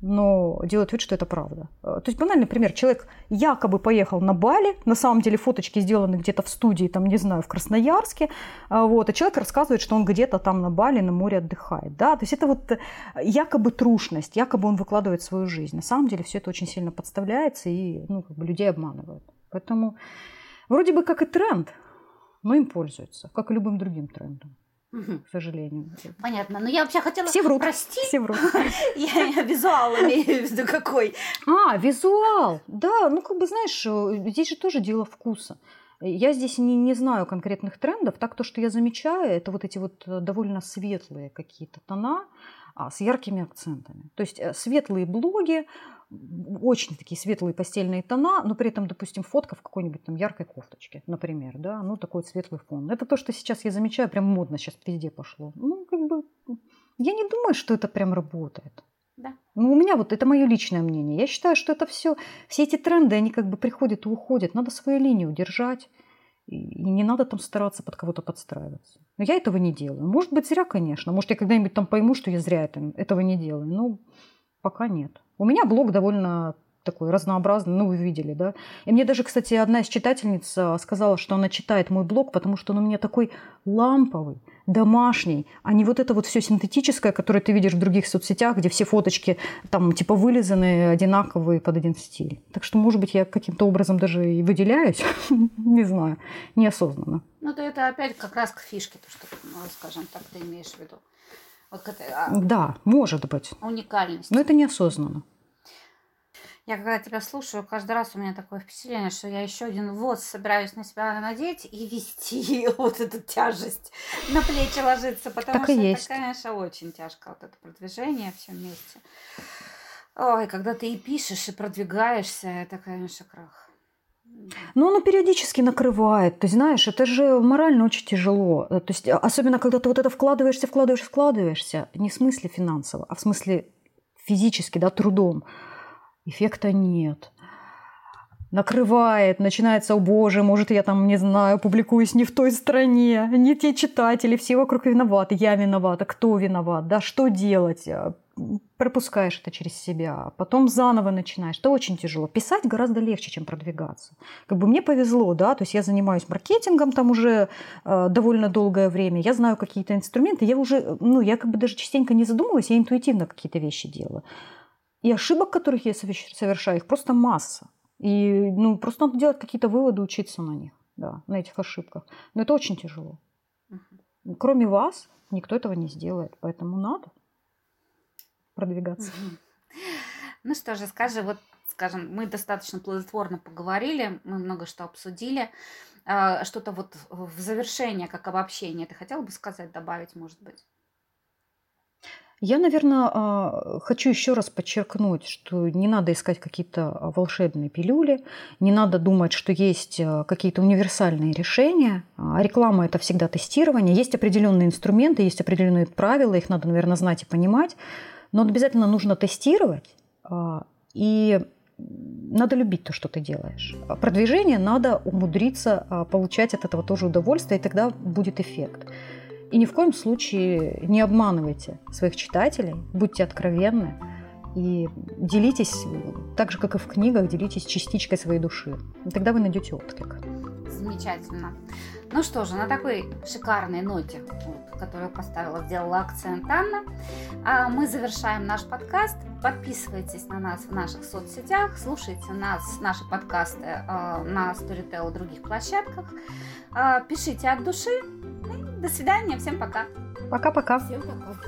C: но делают вид, что это правда. Э, то есть банальный пример. Человек якобы поехал на Бали, на самом деле фоточки сделаны где-то в студии, там, не знаю, в Красноярске, а вот, а человек рассказывает, что он где-то там на Бали, на море отдыхает. Да? То есть это вот якобы трушность, якобы он выкладывает свою жизнь. На самом деле все это очень сильно подставляется и ну, как бы людей обманывают. Поэтому вроде бы как и тренд, но им пользуются, как и любым другим трендом к сожалению.
A: Понятно. Но я вообще хотела...
C: Все врут.
A: Прости.
C: Все врут.
A: Я, *laughs* я визуал имею в виду какой.
C: А, визуал. Да, ну как бы знаешь, э, здесь же тоже дело вкуса. Я здесь не, не знаю конкретных трендов. Так то, что я замечаю, это вот эти вот э, довольно светлые какие-то тона а, с яркими акцентами. То есть э, светлые блоги, очень такие светлые постельные тона, но при этом, допустим, фотка в какой-нибудь там яркой кофточке, например, да, ну такой светлый фон. Это то, что сейчас я замечаю, прям модно сейчас везде пошло. Ну, как бы, я не думаю, что это прям работает.
A: Да.
C: Ну, у меня вот это мое личное мнение. Я считаю, что это все, все эти тренды, они как бы приходят и уходят. Надо свою линию держать. И не надо там стараться под кого-то подстраиваться. Но я этого не делаю. Может быть, зря, конечно. Может, я когда-нибудь там пойму, что я зря это, этого не делаю. Но пока нет. У меня блог довольно такой разнообразный, ну, вы видели, да. И мне даже, кстати, одна из читательниц а, сказала, что она читает мой блог, потому что он у меня такой ламповый, домашний, а не вот это вот все синтетическое, которое ты видишь в других соцсетях, где все фоточки там типа вылизаны, одинаковые под один стиль. Так что, может быть, я каким-то образом даже и выделяюсь, *laughs* не знаю, неосознанно.
A: Ну, то это опять как раз к фишке, то, что, ну, скажем так, ты имеешь в виду. Вот а,
C: Да, может быть.
A: уникальность.
C: Но это неосознанно.
A: Я когда тебя слушаю, каждый раз у меня такое впечатление, что я еще один вот собираюсь на себя надеть и вести *laughs* вот эту тяжесть на плечи ложиться, потому
C: Так
A: что
C: есть.
A: это, конечно, очень тяжко, вот это продвижение все вместе. Ой, когда ты и пишешь, и продвигаешься, это, конечно, крах.
C: Но оно периодически накрывает. Ты знаешь, это же морально очень тяжело. Э, То есть, а, особенно когда ты вот это вкладываешься, вкладываешься, вкладываешься, не в смысле финансово, а в смысле физически, да, трудом. Эффекта нет. Накрывает, начинается, о боже, может, я там, не знаю, публикуюсь не в той стране, не те читатели, все вокруг виноваты, я виновата, кто виноват, да, что делать? А, Пропускаешь это через себя, потом заново начинаешь. Это очень тяжело. Писать гораздо легче, чем продвигаться. Как бы мне повезло, да, то есть я занимаюсь маркетингом там уже э, довольно долгое время, я знаю какие-то инструменты, я уже, ну, я как бы даже частенько не задумываюсь, я интуитивно какие-то вещи делаю. И ошибок, которых я соверш- совершаю, их просто масса. И ну, просто надо делать какие-то выводы, учиться на них, да, на этих ошибках. Но это очень тяжело. Кроме вас никто этого не сделает, поэтому надо продвигаться.
A: Ну что же, скажи, вот, скажем, мы достаточно плодотворно поговорили, мы много что обсудили. А, Что-то вот в завершение, как обобщение, ты хотела бы сказать, добавить, может быть?
C: Я, наверное, а, хочу еще раз подчеркнуть, что не надо искать какие-то а, волшебные пилюли, не надо думать, что есть какие-то универсальные решения. Реклама – это всегда тестирование. Есть определенные инструменты, есть определенные правила, их надо, наверное, знать и понимать. Но обязательно нужно тестировать, а, и надо любить то, что ты делаешь. Продвижение надо умудриться а, получать от этого тоже удовольствие, и тогда будет эффект. И ни в коем случае не обманывайте своих читателей, будьте откровенны и делитесь, так же, как и в книгах, делитесь частичкой своей души. И тогда вы найдете отклик.
A: Замечательно. Ну что же, на такой шикарной ноте, которую поставила, сделала акцент Анна, а, мы завершаем наш подкаст. Подписывайтесь на нас в наших соцсетях, слушайте нас, наши подкасты а, на Storytel и других площадках. А, Пишите от души. И До свидания, всем пока.
C: Пока-пока.
B: Всем пока.